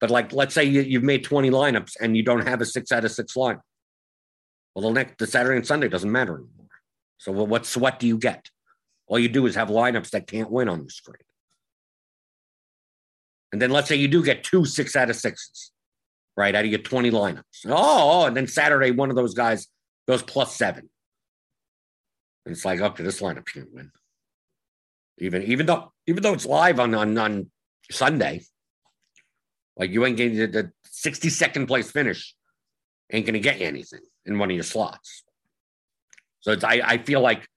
But like, let's say you, you've made 20 lineups and you don't have a six out of six line. Well, the next the Saturday and Sunday doesn't matter anymore. So well, what sweat do you get? All you do is have lineups that can't win on the screen. And then let's say you do get two six out of sixes, right? Out of your 20 lineups. Oh, oh, and then Saturday, one of those guys goes plus seven. And it's like, okay, this lineup can't win. Even even though even though it's live on on, on Sunday, like you ain't getting the, the 60 second place finish, ain't gonna get you anything in one of your slots. So I, I feel like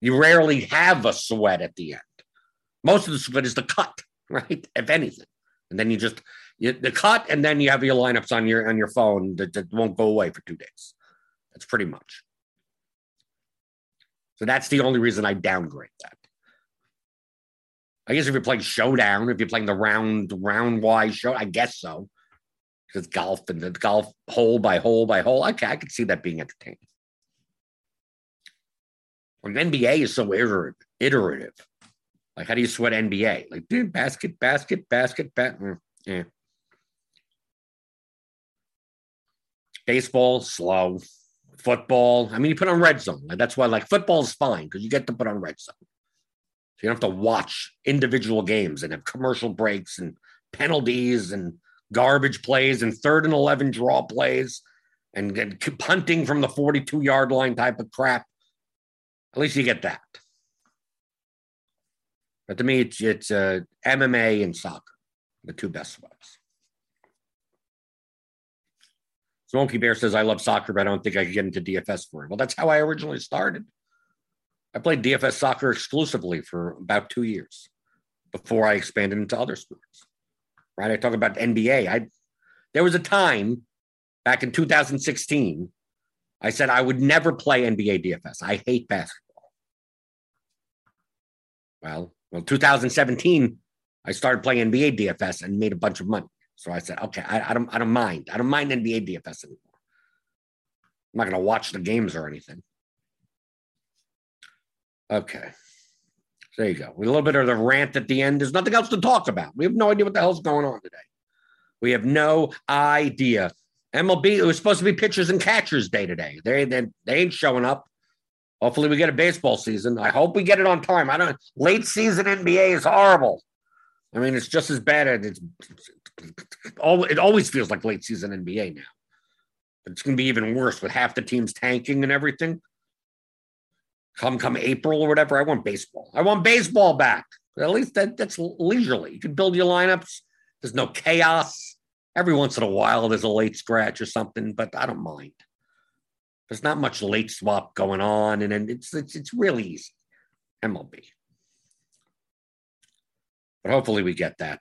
you rarely have a sweat at the end. Most of the sweat is the cut right? If anything, and then you just you, the cut, and then you have your lineups on your on your phone that, that won't go away for two days. That's pretty much. So that's the only reason I downgrade that. I guess if you're playing showdown, if you're playing the round round wise show, I guess so. Because golf and the golf hole by hole by hole. Okay, I could see that being entertaining. When NBA is so iterative, like, how do you sweat NBA? Like, dude, basket, basket, basket, bat. Mm, yeah. Baseball, slow. Football, I mean, you put on red zone. That's why, like, football is fine because you get to put on red zone. So you don't have to watch individual games and have commercial breaks and penalties and garbage plays and third and 11 draw plays and, and punting from the 42 yard line type of crap. At least you get that. But to me, it's it's uh, MMA and soccer, the two best sweats. Smoky Bear says, I love soccer, but I don't think I can get into DFS for it. Well, that's how I originally started. I played DFS soccer exclusively for about two years before I expanded into other sports. Right? I talk about NBA. I there was a time back in 2016, I said I would never play NBA DFS. I hate basketball. Well, well, 2017, I started playing NBA DFS and made a bunch of money. So I said, okay, I, I don't, I don't mind. I don't mind NBA DFS anymore. I'm not going to watch the games or anything. Okay. There you go. A little bit of the rant at the end. There's nothing else to talk about. We have no idea what the hell's going on today. We have no idea. MLB, it was supposed to be pitchers and catchers day today. They, they, they ain't showing up. Hopefully, we get a baseball season. I hope we get it on time. I don't. Late season NBA is horrible. I mean, it's just as bad as it's. It always feels like late season NBA now. It's going to be even worse with half the teams tanking and everything. Come come April or whatever, I want baseball. I want baseball back. At least that, that's leisurely. You can build your lineups. There's no chaos. Every once in a while, there's a late scratch or something, but I don't mind. There's not much late swap going on, and, and it's, it's it's really easy. MLB. But hopefully we get that.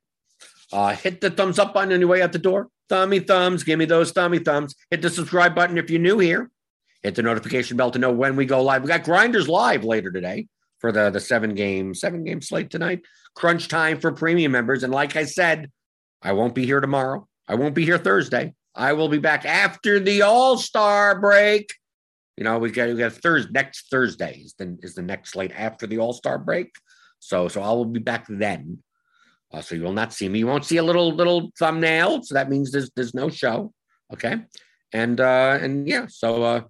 Uh, hit the thumbs up button on your way out the door. Thummy thumbs, give me those thummy thumbs. Hit the subscribe button if you're new here. Hit the notification bell to know when we go live. We got Grinders live later today for the the seven game seven game slate tonight. Crunch time for premium members, and like I said, I won't be here tomorrow. I won't be here Thursday. I will be back after the All Star break. You know, we got we got Thursday next Thursday is the is the next slate after the All Star break. So so I will be back then. Uh, so you will not see me. You won't see a little little thumbnail. So that means there's there's no show. Okay, and uh and yeah. So uh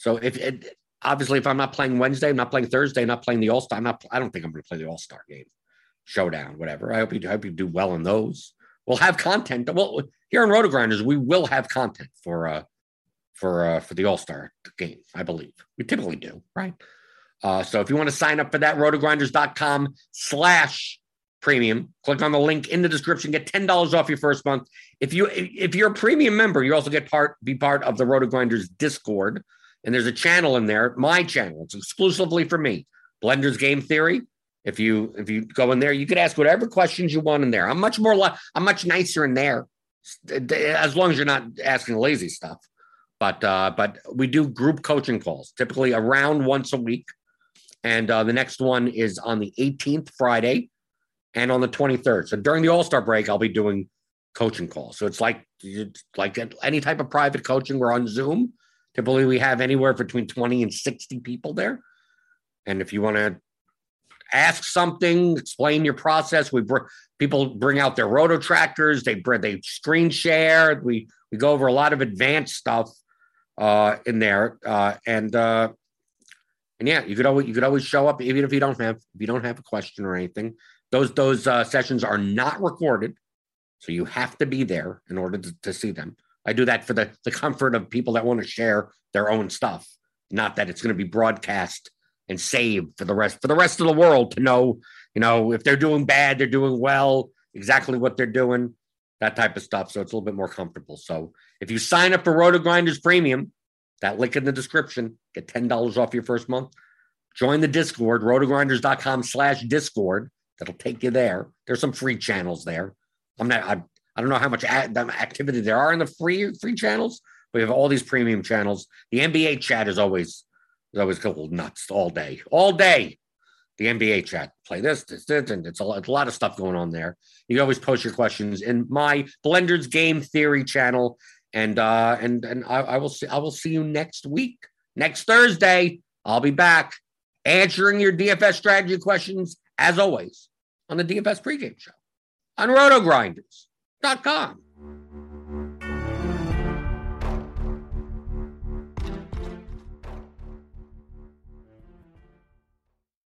so if it, obviously if I'm not playing Wednesday, I'm not playing Thursday, I'm not playing the All Star. I'm not. I don't think I'm going to play the All Star game, showdown, whatever. I hope you I hope you do well in those. We'll have content. Well, here on Roto Grinders, we will have content for uh for uh for the All Star game. I believe we typically do, right? Uh, so if you want to sign up for that, rotogrinders.com slash premium. Click on the link in the description. Get ten dollars off your first month. If you if you're a premium member, you also get part be part of the Roto Grinders Discord. And there's a channel in there, my channel. It's exclusively for me. Blender's Game Theory. If you if you go in there, you could ask whatever questions you want in there. I'm much more li- I'm much nicer in there, as long as you're not asking lazy stuff. But uh, but we do group coaching calls, typically around once a week. And uh, the next one is on the 18th Friday and on the 23rd. So during the All Star break, I'll be doing coaching calls. So it's like it's like any type of private coaching. We're on Zoom. Typically, we have anywhere between 20 and 60 people there. And if you want to ask something, explain your process, we br- people bring out their roto tractors. They they screen share. We we go over a lot of advanced stuff uh, in there, uh, and uh, and yeah, you could always you could always show up even if you don't have if you don't have a question or anything. Those those uh, sessions are not recorded, so you have to be there in order to, to see them. I do that for the the comfort of people that want to share their own stuff, not that it's going to be broadcast and saved for the rest for the rest of the world to know. You know, if they're doing bad, they're doing well, exactly what they're doing, that type of stuff. So it's a little bit more comfortable. So if you sign up for Roto Grinders Premium, that link in the description, get ten dollars off your first month. Join the Discord, rotogrinders.com slash Discord that'll take you there. There's some free channels there. I'm not. I, I don't know how much activity there are in the free free channels. We have all these premium channels. The NBA chat is always is always go nuts all day, all day. The NBA chat, play this, this, this, and it's a, it's a lot of stuff going on there. You always post your questions in my Blenders Game Theory channel, and uh, and and I, I will see I will see you next week, next Thursday. I'll be back answering your DFS strategy questions as always on the DFS pregame show on rotogrinders.com.